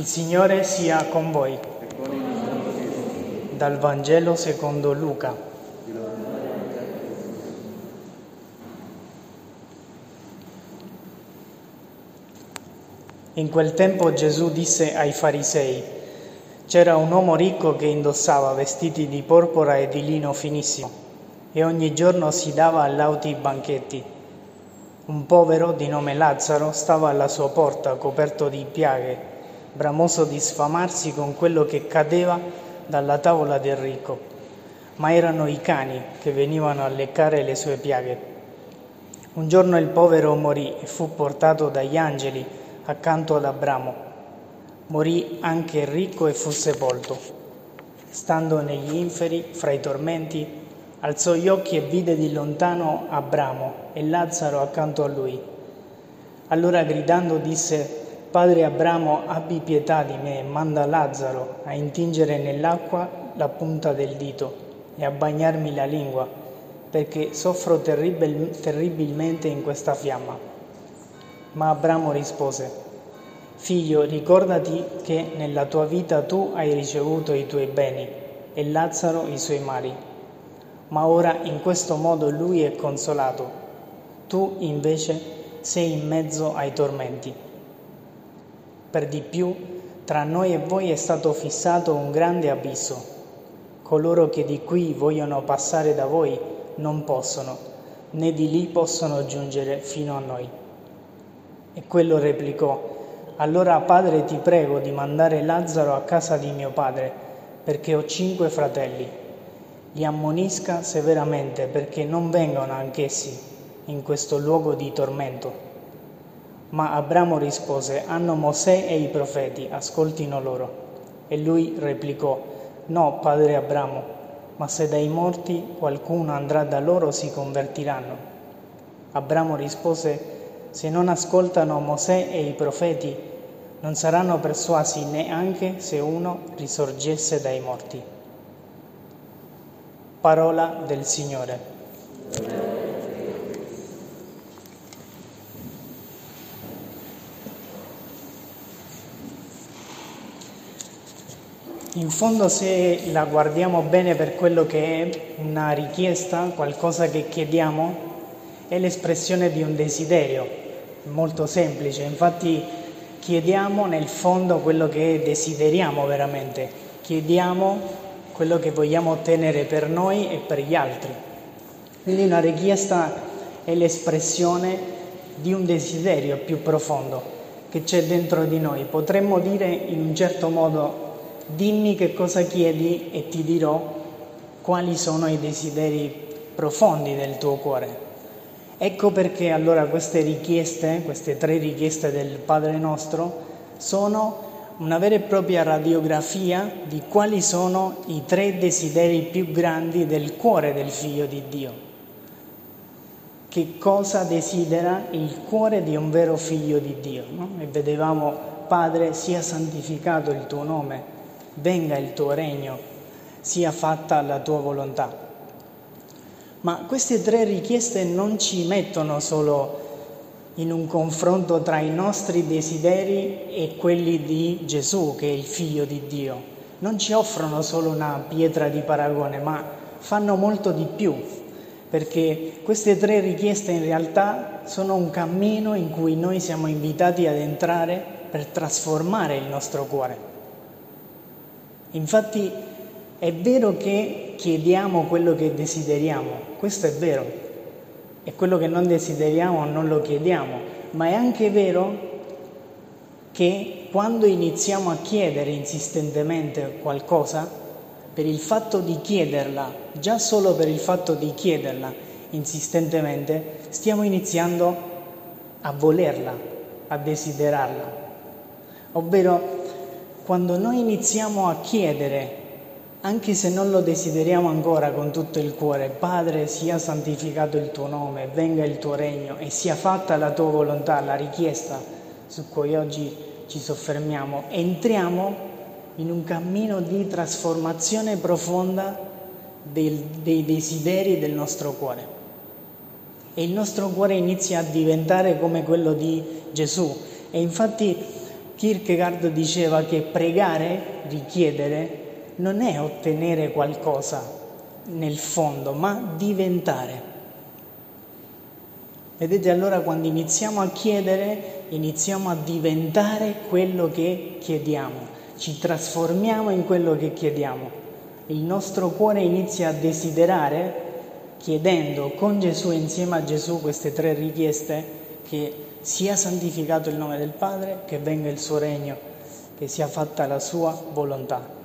Il Signore sia con voi. Dal Vangelo secondo Luca. In quel tempo Gesù disse ai farisei, c'era un uomo ricco che indossava vestiti di porpora e di lino finissimo e ogni giorno si dava a lauti banchetti. Un povero di nome Lazzaro stava alla sua porta coperto di piaghe, bramoso di sfamarsi con quello che cadeva dalla tavola del ricco, ma erano i cani che venivano a leccare le sue piaghe. Un giorno il povero morì e fu portato dagli angeli accanto ad Abramo. Morì anche il ricco e fu sepolto. Stando negli inferi, fra i tormenti, alzò gli occhi e vide di lontano Abramo e Lazzaro accanto a lui. Allora gridando disse, Padre Abramo, abbi pietà di me, manda Lazzaro a intingere nell'acqua la punta del dito e a bagnarmi la lingua, perché soffro terribil- terribilmente in questa fiamma. Ma Abramo rispose, Figlio, ricordati che nella tua vita tu hai ricevuto i tuoi beni e Lazzaro i suoi mali, ma ora in questo modo lui è consolato, tu invece sei in mezzo ai tormenti. Per di più, tra noi e voi è stato fissato un grande abisso. Coloro che di qui vogliono passare da voi non possono, né di lì possono giungere fino a noi. E quello replicò, allora padre ti prego di mandare Lazzaro a casa di mio padre, perché ho cinque fratelli. Li ammonisca severamente perché non vengano anch'essi in questo luogo di tormento. Ma Abramo rispose, hanno Mosè e i profeti, ascoltino loro. E lui replicò, no, padre Abramo, ma se dai morti qualcuno andrà da loro si convertiranno. Abramo rispose, se non ascoltano Mosè e i profeti, non saranno persuasi neanche se uno risorgesse dai morti. Parola del Signore. In fondo se la guardiamo bene per quello che è una richiesta, qualcosa che chiediamo, è l'espressione di un desiderio, molto semplice. Infatti chiediamo nel fondo quello che desideriamo veramente, chiediamo quello che vogliamo ottenere per noi e per gli altri. Quindi una richiesta è l'espressione di un desiderio più profondo che c'è dentro di noi. Potremmo dire in un certo modo, dimmi che cosa chiedi e ti dirò quali sono i desideri profondi del tuo cuore. Ecco perché allora queste richieste, queste tre richieste del Padre nostro, sono una vera e propria radiografia di quali sono i tre desideri più grandi del cuore del Figlio di Dio. Che cosa desidera il cuore di un vero Figlio di Dio? No? E vedevamo, Padre, sia santificato il tuo nome, venga il tuo regno, sia fatta la tua volontà. Ma queste tre richieste non ci mettono solo in un confronto tra i nostri desideri e quelli di Gesù, che è il figlio di Dio. Non ci offrono solo una pietra di paragone, ma fanno molto di più, perché queste tre richieste in realtà sono un cammino in cui noi siamo invitati ad entrare per trasformare il nostro cuore. Infatti è vero che chiediamo quello che desideriamo, questo è vero, e quello che non desideriamo non lo chiediamo, ma è anche vero che quando iniziamo a chiedere insistentemente qualcosa, per il fatto di chiederla, già solo per il fatto di chiederla insistentemente, stiamo iniziando a volerla, a desiderarla. Ovvero, quando noi iniziamo a chiedere anche se non lo desideriamo ancora con tutto il cuore, Padre, sia santificato il tuo nome, venga il tuo regno e sia fatta la tua volontà, la richiesta su cui oggi ci soffermiamo, entriamo in un cammino di trasformazione profonda del, dei desideri del nostro cuore. E il nostro cuore inizia a diventare come quello di Gesù. E infatti Kierkegaard diceva che pregare, richiedere, non è ottenere qualcosa nel fondo, ma diventare. Vedete allora quando iniziamo a chiedere, iniziamo a diventare quello che chiediamo, ci trasformiamo in quello che chiediamo. Il nostro cuore inizia a desiderare, chiedendo con Gesù insieme a Gesù queste tre richieste, che sia santificato il nome del Padre, che venga il suo regno, che sia fatta la sua volontà.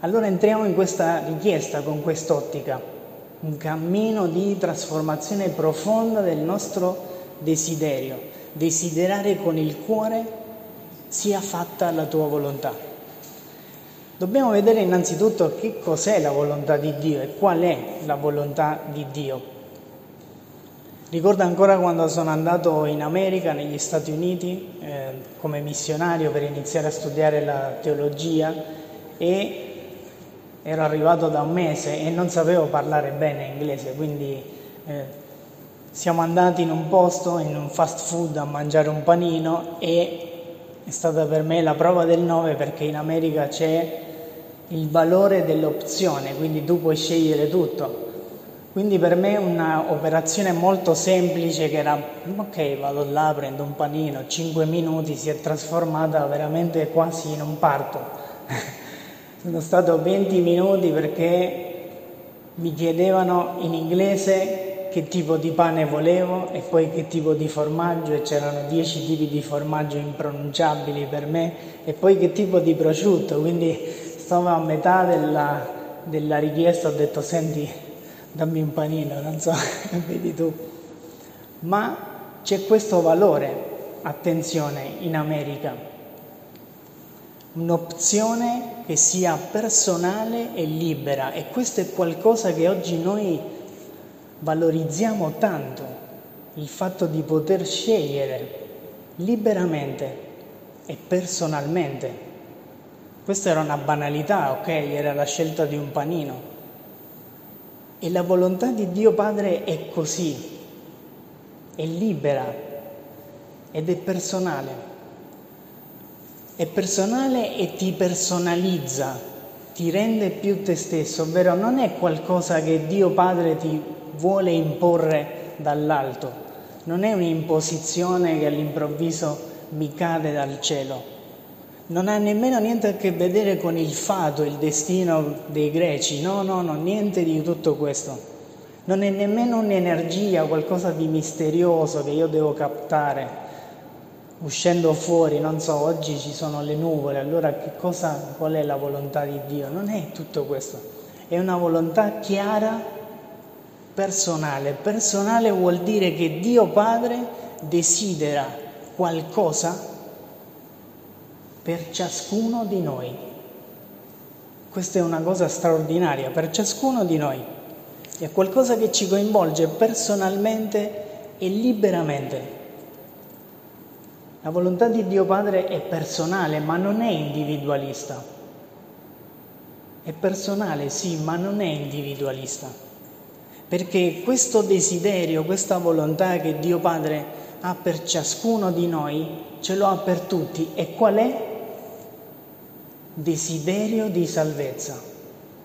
Allora entriamo in questa richiesta con quest'ottica, un cammino di trasformazione profonda del nostro desiderio, desiderare con il cuore sia fatta la tua volontà. Dobbiamo vedere innanzitutto che cos'è la volontà di Dio e qual è la volontà di Dio. Ricordo ancora quando sono andato in America, negli Stati Uniti, eh, come missionario per iniziare a studiare la teologia e ero arrivato da un mese e non sapevo parlare bene inglese, quindi eh, siamo andati in un posto, in un fast food a mangiare un panino e è stata per me la prova del 9 perché in America c'è il valore dell'opzione, quindi tu puoi scegliere tutto. Quindi per me un'operazione molto semplice che era ok, vado là, prendo un panino, 5 minuti si è trasformata veramente quasi in un parto. Sono stato 20 minuti perché mi chiedevano in inglese che tipo di pane volevo e poi che tipo di formaggio e c'erano 10 tipi di formaggio impronunciabili per me e poi che tipo di prosciutto, quindi stavo a metà della, della richiesta, ho detto senti dammi un panino, non so, vedi tu. Ma c'è questo valore, attenzione, in America un'opzione che sia personale e libera e questo è qualcosa che oggi noi valorizziamo tanto, il fatto di poter scegliere liberamente e personalmente. Questa era una banalità, ok? Era la scelta di un panino. E la volontà di Dio Padre è così, è libera ed è personale è personale e ti personalizza, ti rende più te stesso, ovvero non è qualcosa che Dio Padre ti vuole imporre dall'alto, non è un'imposizione che all'improvviso mi cade dal cielo. Non ha nemmeno niente a che vedere con il fato, il destino dei greci, no, no, no, niente di tutto questo. Non è nemmeno un'energia, qualcosa di misterioso che io devo captare uscendo fuori, non so, oggi ci sono le nuvole, allora che cosa, qual è la volontà di Dio? Non è tutto questo, è una volontà chiara, personale. Personale vuol dire che Dio Padre desidera qualcosa per ciascuno di noi. Questa è una cosa straordinaria per ciascuno di noi. È qualcosa che ci coinvolge personalmente e liberamente. La volontà di Dio Padre è personale, ma non è individualista. È personale, sì, ma non è individualista. Perché questo desiderio, questa volontà che Dio Padre ha per ciascuno di noi, ce lo ha per tutti. E qual è? Desiderio di salvezza.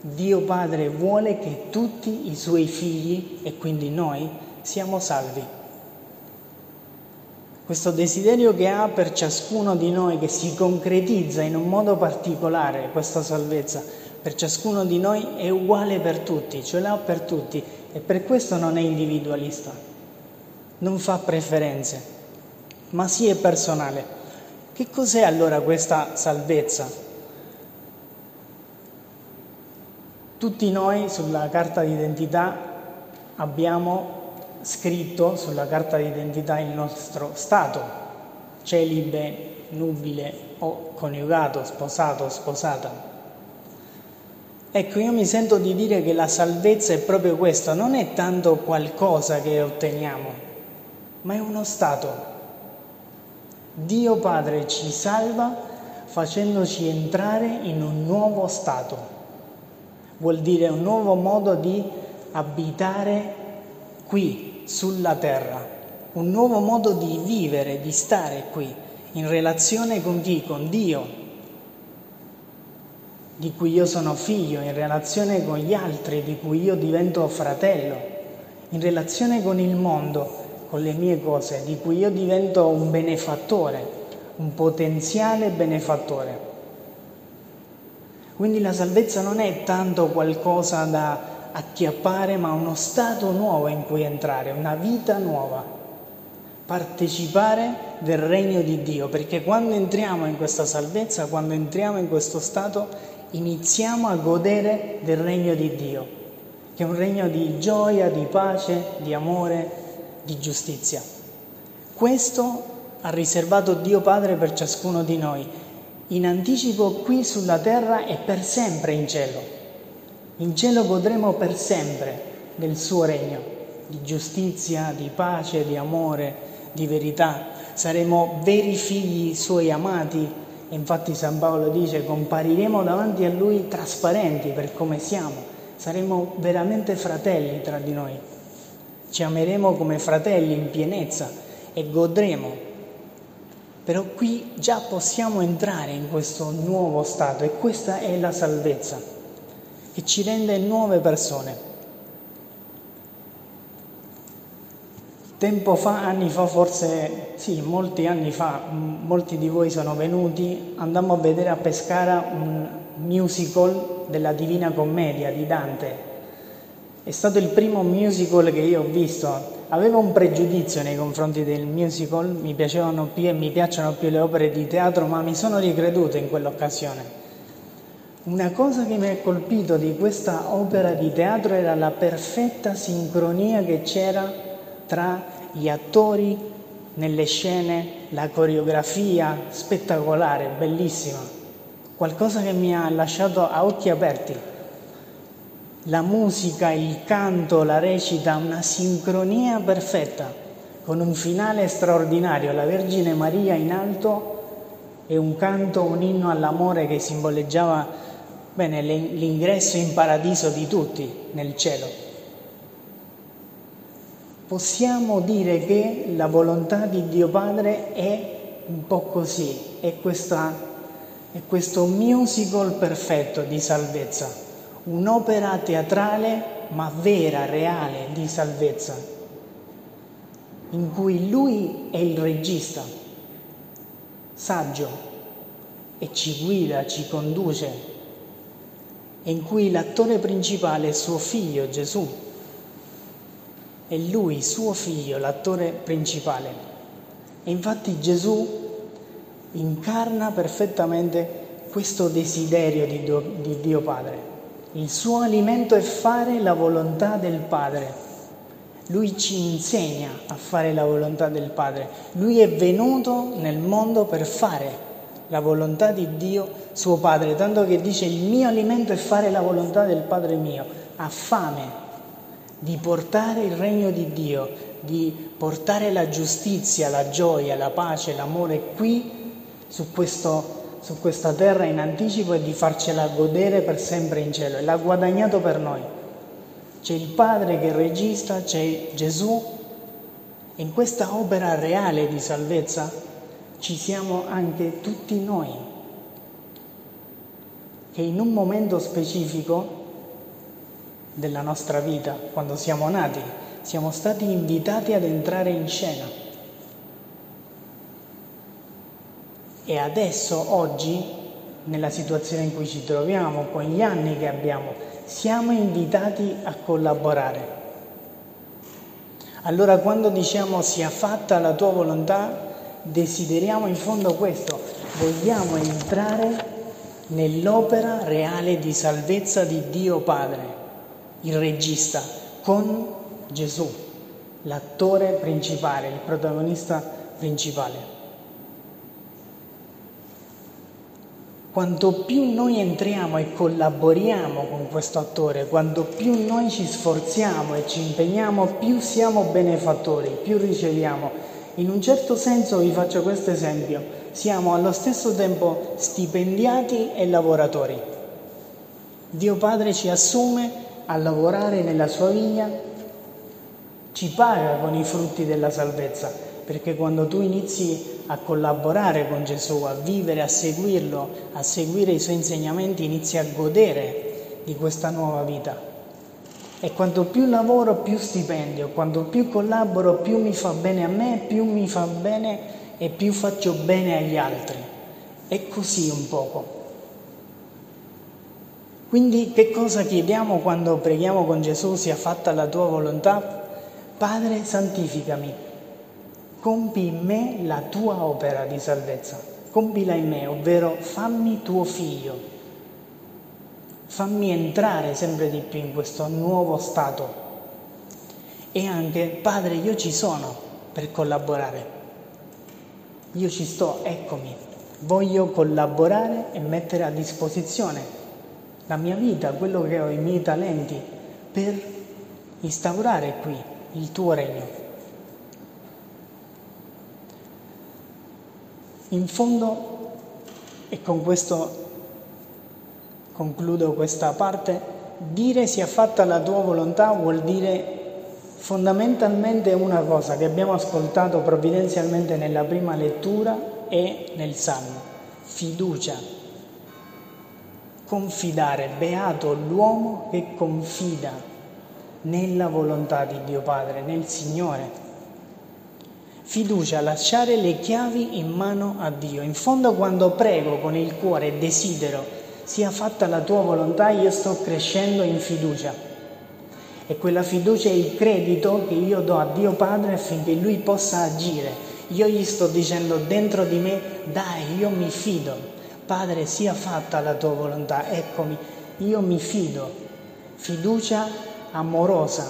Dio Padre vuole che tutti i suoi figli, e quindi noi, siamo salvi. Questo desiderio che ha per ciascuno di noi, che si concretizza in un modo particolare, questa salvezza, per ciascuno di noi è uguale per tutti, ce l'ha per tutti e per questo non è individualista, non fa preferenze, ma sì è personale. Che cos'è allora questa salvezza? Tutti noi sulla carta d'identità abbiamo scritto sulla carta d'identità il nostro stato, celibe, nubile o coniugato, sposato, sposata. Ecco, io mi sento di dire che la salvezza è proprio questo, non è tanto qualcosa che otteniamo, ma è uno stato. Dio Padre ci salva facendoci entrare in un nuovo stato. Vuol dire un nuovo modo di abitare qui, sulla terra, un nuovo modo di vivere, di stare qui. In relazione con chi? Con Dio, di cui io sono figlio, in relazione con gli altri, di cui io divento fratello, in relazione con il mondo, con le mie cose, di cui io divento un benefattore, un potenziale benefattore. Quindi la salvezza non è tanto qualcosa da acchiappare, ma uno stato nuovo in cui entrare, una vita nuova, partecipare del regno di Dio, perché quando entriamo in questa salvezza, quando entriamo in questo stato, iniziamo a godere del regno di Dio, che è un regno di gioia, di pace, di amore, di giustizia. Questo ha riservato Dio Padre per ciascuno di noi, in anticipo qui sulla terra e per sempre in cielo. In cielo godremo per sempre del suo regno, di giustizia, di pace, di amore, di verità. Saremo veri figli suoi amati Infatti San Paolo dice compariremo davanti a Lui trasparenti per come siamo, saremo veramente fratelli tra di noi, ci ameremo come fratelli in pienezza e godremo. Però qui già possiamo entrare in questo nuovo stato e questa è la salvezza che ci rende nuove persone. Tempo fa, anni fa, forse sì, molti anni fa, molti di voi sono venuti, andammo a vedere a Pescara un musical della Divina Commedia di Dante. È stato il primo musical che io ho visto. Avevo un pregiudizio nei confronti del musical, mi piacevano più e mi piacciono più le opere di teatro, ma mi sono ricreduto in quell'occasione. Una cosa che mi ha colpito di questa opera di teatro era la perfetta sincronia che c'era tra gli attori nelle scene, la coreografia spettacolare, bellissima, qualcosa che mi ha lasciato a occhi aperti. La musica, il canto, la recita, una sincronia perfetta, con un finale straordinario, la Vergine Maria in alto e un canto, un inno all'amore che simboleggiava bene, l'ingresso in paradiso di tutti nel cielo. Possiamo dire che la volontà di Dio Padre è un po' così, è, questa, è questo musical perfetto di salvezza, un'opera teatrale ma vera, reale di salvezza, in cui lui è il regista, saggio, e ci guida, ci conduce, e in cui l'attore principale è suo figlio Gesù, è lui, suo figlio, l'attore principale. E infatti Gesù incarna perfettamente questo desiderio di Dio, di Dio Padre. Il suo alimento è fare la volontà del Padre. Lui ci insegna a fare la volontà del Padre. Lui è venuto nel mondo per fare la volontà di Dio suo Padre, tanto che dice il mio alimento è fare la volontà del Padre mio. Ha fame di portare il regno di Dio, di portare la giustizia, la gioia, la pace, l'amore qui su, questo, su questa terra in anticipo e di farcela godere per sempre in cielo. E l'ha guadagnato per noi. C'è il Padre che registra, c'è Gesù. In questa opera reale di salvezza ci siamo anche tutti noi, che in un momento specifico della nostra vita, quando siamo nati, siamo stati invitati ad entrare in scena. E adesso, oggi, nella situazione in cui ci troviamo, con gli anni che abbiamo, siamo invitati a collaborare. Allora quando diciamo sia fatta la tua volontà, desideriamo in fondo questo, vogliamo entrare nell'opera reale di salvezza di Dio Padre il regista, con Gesù, l'attore principale, il protagonista principale. Quanto più noi entriamo e collaboriamo con questo attore, quanto più noi ci sforziamo e ci impegniamo, più siamo benefattori, più riceviamo. In un certo senso vi faccio questo esempio, siamo allo stesso tempo stipendiati e lavoratori. Dio Padre ci assume a lavorare nella sua vigna ci paga con i frutti della salvezza, perché quando tu inizi a collaborare con Gesù, a vivere, a seguirlo, a seguire i suoi insegnamenti, inizi a godere di questa nuova vita. E quanto più lavoro, più stipendio, quanto più collaboro, più mi fa bene a me, più mi fa bene e più faccio bene agli altri. È così un poco. Quindi che cosa chiediamo quando preghiamo con Gesù sia fatta la tua volontà? Padre, santificami, compi in me la tua opera di salvezza, compila in me, ovvero fammi tuo figlio, fammi entrare sempre di più in questo nuovo stato. E anche, Padre, io ci sono per collaborare, io ci sto, eccomi, voglio collaborare e mettere a disposizione la mia vita, quello che ho, i miei talenti, per instaurare qui il tuo regno. In fondo, e con questo concludo questa parte, dire sia fatta la tua volontà vuol dire fondamentalmente una cosa che abbiamo ascoltato provvidenzialmente nella prima lettura e nel Salmo, fiducia, confidare, beato l'uomo che confida nella volontà di Dio Padre, nel Signore. Fiducia, lasciare le chiavi in mano a Dio. In fondo quando prego con il cuore e desidero sia fatta la tua volontà, io sto crescendo in fiducia. E quella fiducia è il credito che io do a Dio Padre affinché Lui possa agire. Io gli sto dicendo dentro di me, dai, io mi fido. Padre, sia fatta la tua volontà. Eccomi, io mi fido. Fiducia amorosa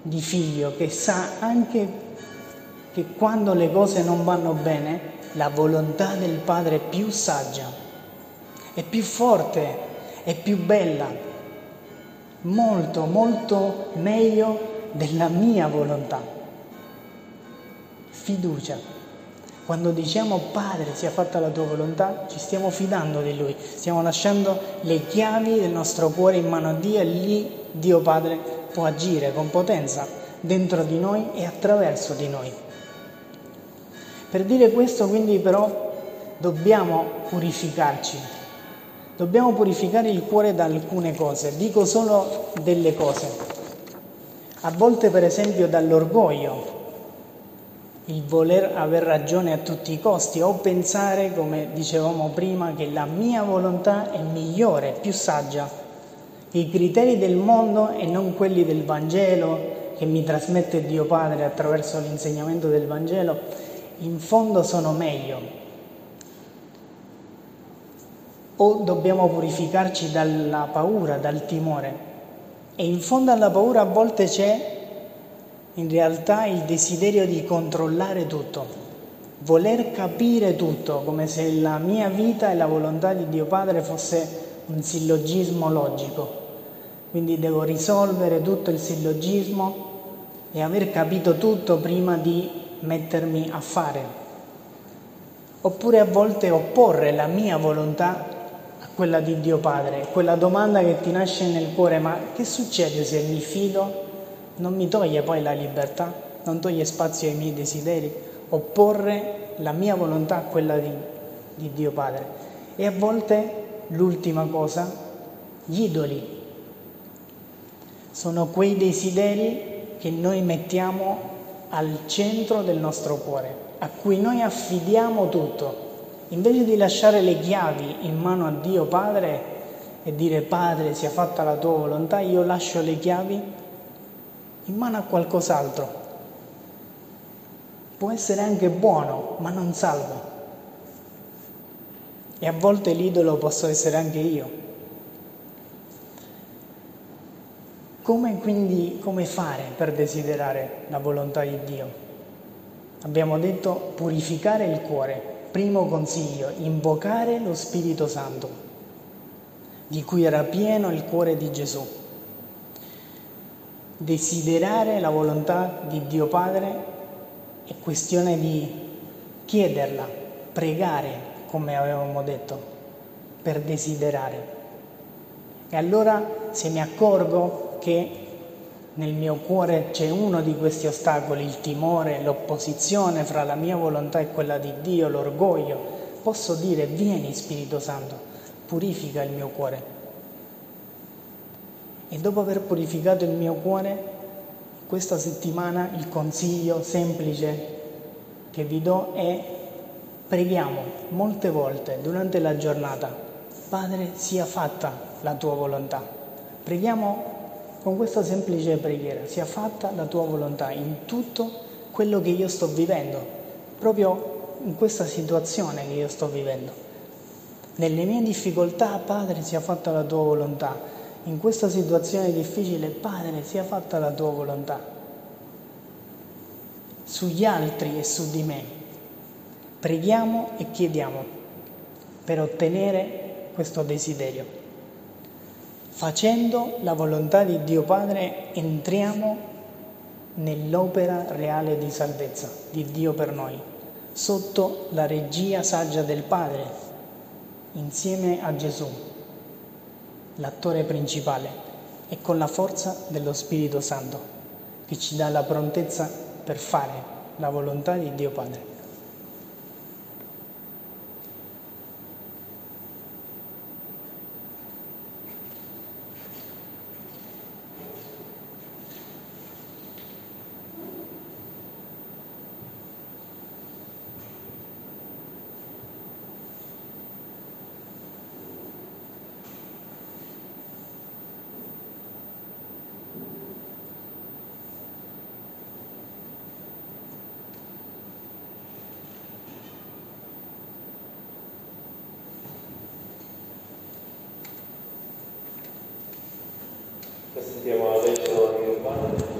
di figlio che sa anche che quando le cose non vanno bene, la volontà del Padre è più saggia, è più forte, è più bella, molto, molto meglio della mia volontà. Fiducia. Quando diciamo Padre sia fatta la tua volontà, ci stiamo fidando di Lui, stiamo lasciando le chiavi del nostro cuore in mano a Dio e lì Dio Padre può agire con potenza dentro di noi e attraverso di noi. Per dire questo quindi però dobbiamo purificarci, dobbiamo purificare il cuore da alcune cose, dico solo delle cose. A volte per esempio dall'orgoglio, il voler aver ragione a tutti i costi o pensare, come dicevamo prima, che la mia volontà è migliore, più saggia, i criteri del mondo e non quelli del Vangelo che mi trasmette Dio Padre attraverso l'insegnamento del Vangelo in fondo sono meglio. O dobbiamo purificarci dalla paura, dal timore. E in fondo alla paura a volte c'è in realtà il desiderio di controllare tutto, voler capire tutto, come se la mia vita e la volontà di Dio Padre fosse un sillogismo logico. Quindi devo risolvere tutto il sillogismo e aver capito tutto prima di mettermi a fare, oppure a volte opporre la mia volontà a quella di Dio Padre, quella domanda che ti nasce nel cuore, ma che succede se mi fido? Non mi toglie poi la libertà, non toglie spazio ai miei desideri, opporre la mia volontà a quella di, di Dio Padre. E a volte l'ultima cosa, gli idoli. Sono quei desideri che noi mettiamo al centro del nostro cuore, a cui noi affidiamo tutto. Invece di lasciare le chiavi in mano a Dio Padre e dire Padre sia fatta la tua volontà, io lascio le chiavi in mano a qualcos'altro. Può essere anche buono, ma non salva. E a volte l'idolo posso essere anche io. Come quindi, come fare per desiderare la volontà di Dio? Abbiamo detto purificare il cuore. Primo consiglio, invocare lo Spirito Santo, di cui era pieno il cuore di Gesù. Desiderare la volontà di Dio Padre è questione di chiederla, pregare, come avevamo detto, per desiderare. E allora se mi accorgo che nel mio cuore c'è uno di questi ostacoli, il timore, l'opposizione fra la mia volontà e quella di Dio, l'orgoglio, posso dire vieni Spirito Santo, purifica il mio cuore. E dopo aver purificato il mio cuore, questa settimana il consiglio semplice che vi do è preghiamo molte volte durante la giornata, Padre sia fatta la tua volontà. Preghiamo con questa semplice preghiera, sia fatta la tua volontà in tutto quello che io sto vivendo, proprio in questa situazione che io sto vivendo. Nelle mie difficoltà, Padre, sia fatta la tua volontà in questa situazione difficile, Padre, sia fatta la tua volontà sugli altri e su di me. Preghiamo e chiediamo per ottenere questo desiderio. Facendo la volontà di Dio Padre entriamo nell'opera reale di salvezza di Dio per noi, sotto la regia saggia del Padre, insieme a Gesù l'attore principale, e con la forza dello Spirito Santo, che ci dà la prontezza per fare la volontà di Dio Padre. Sentiamo adesso il Padre.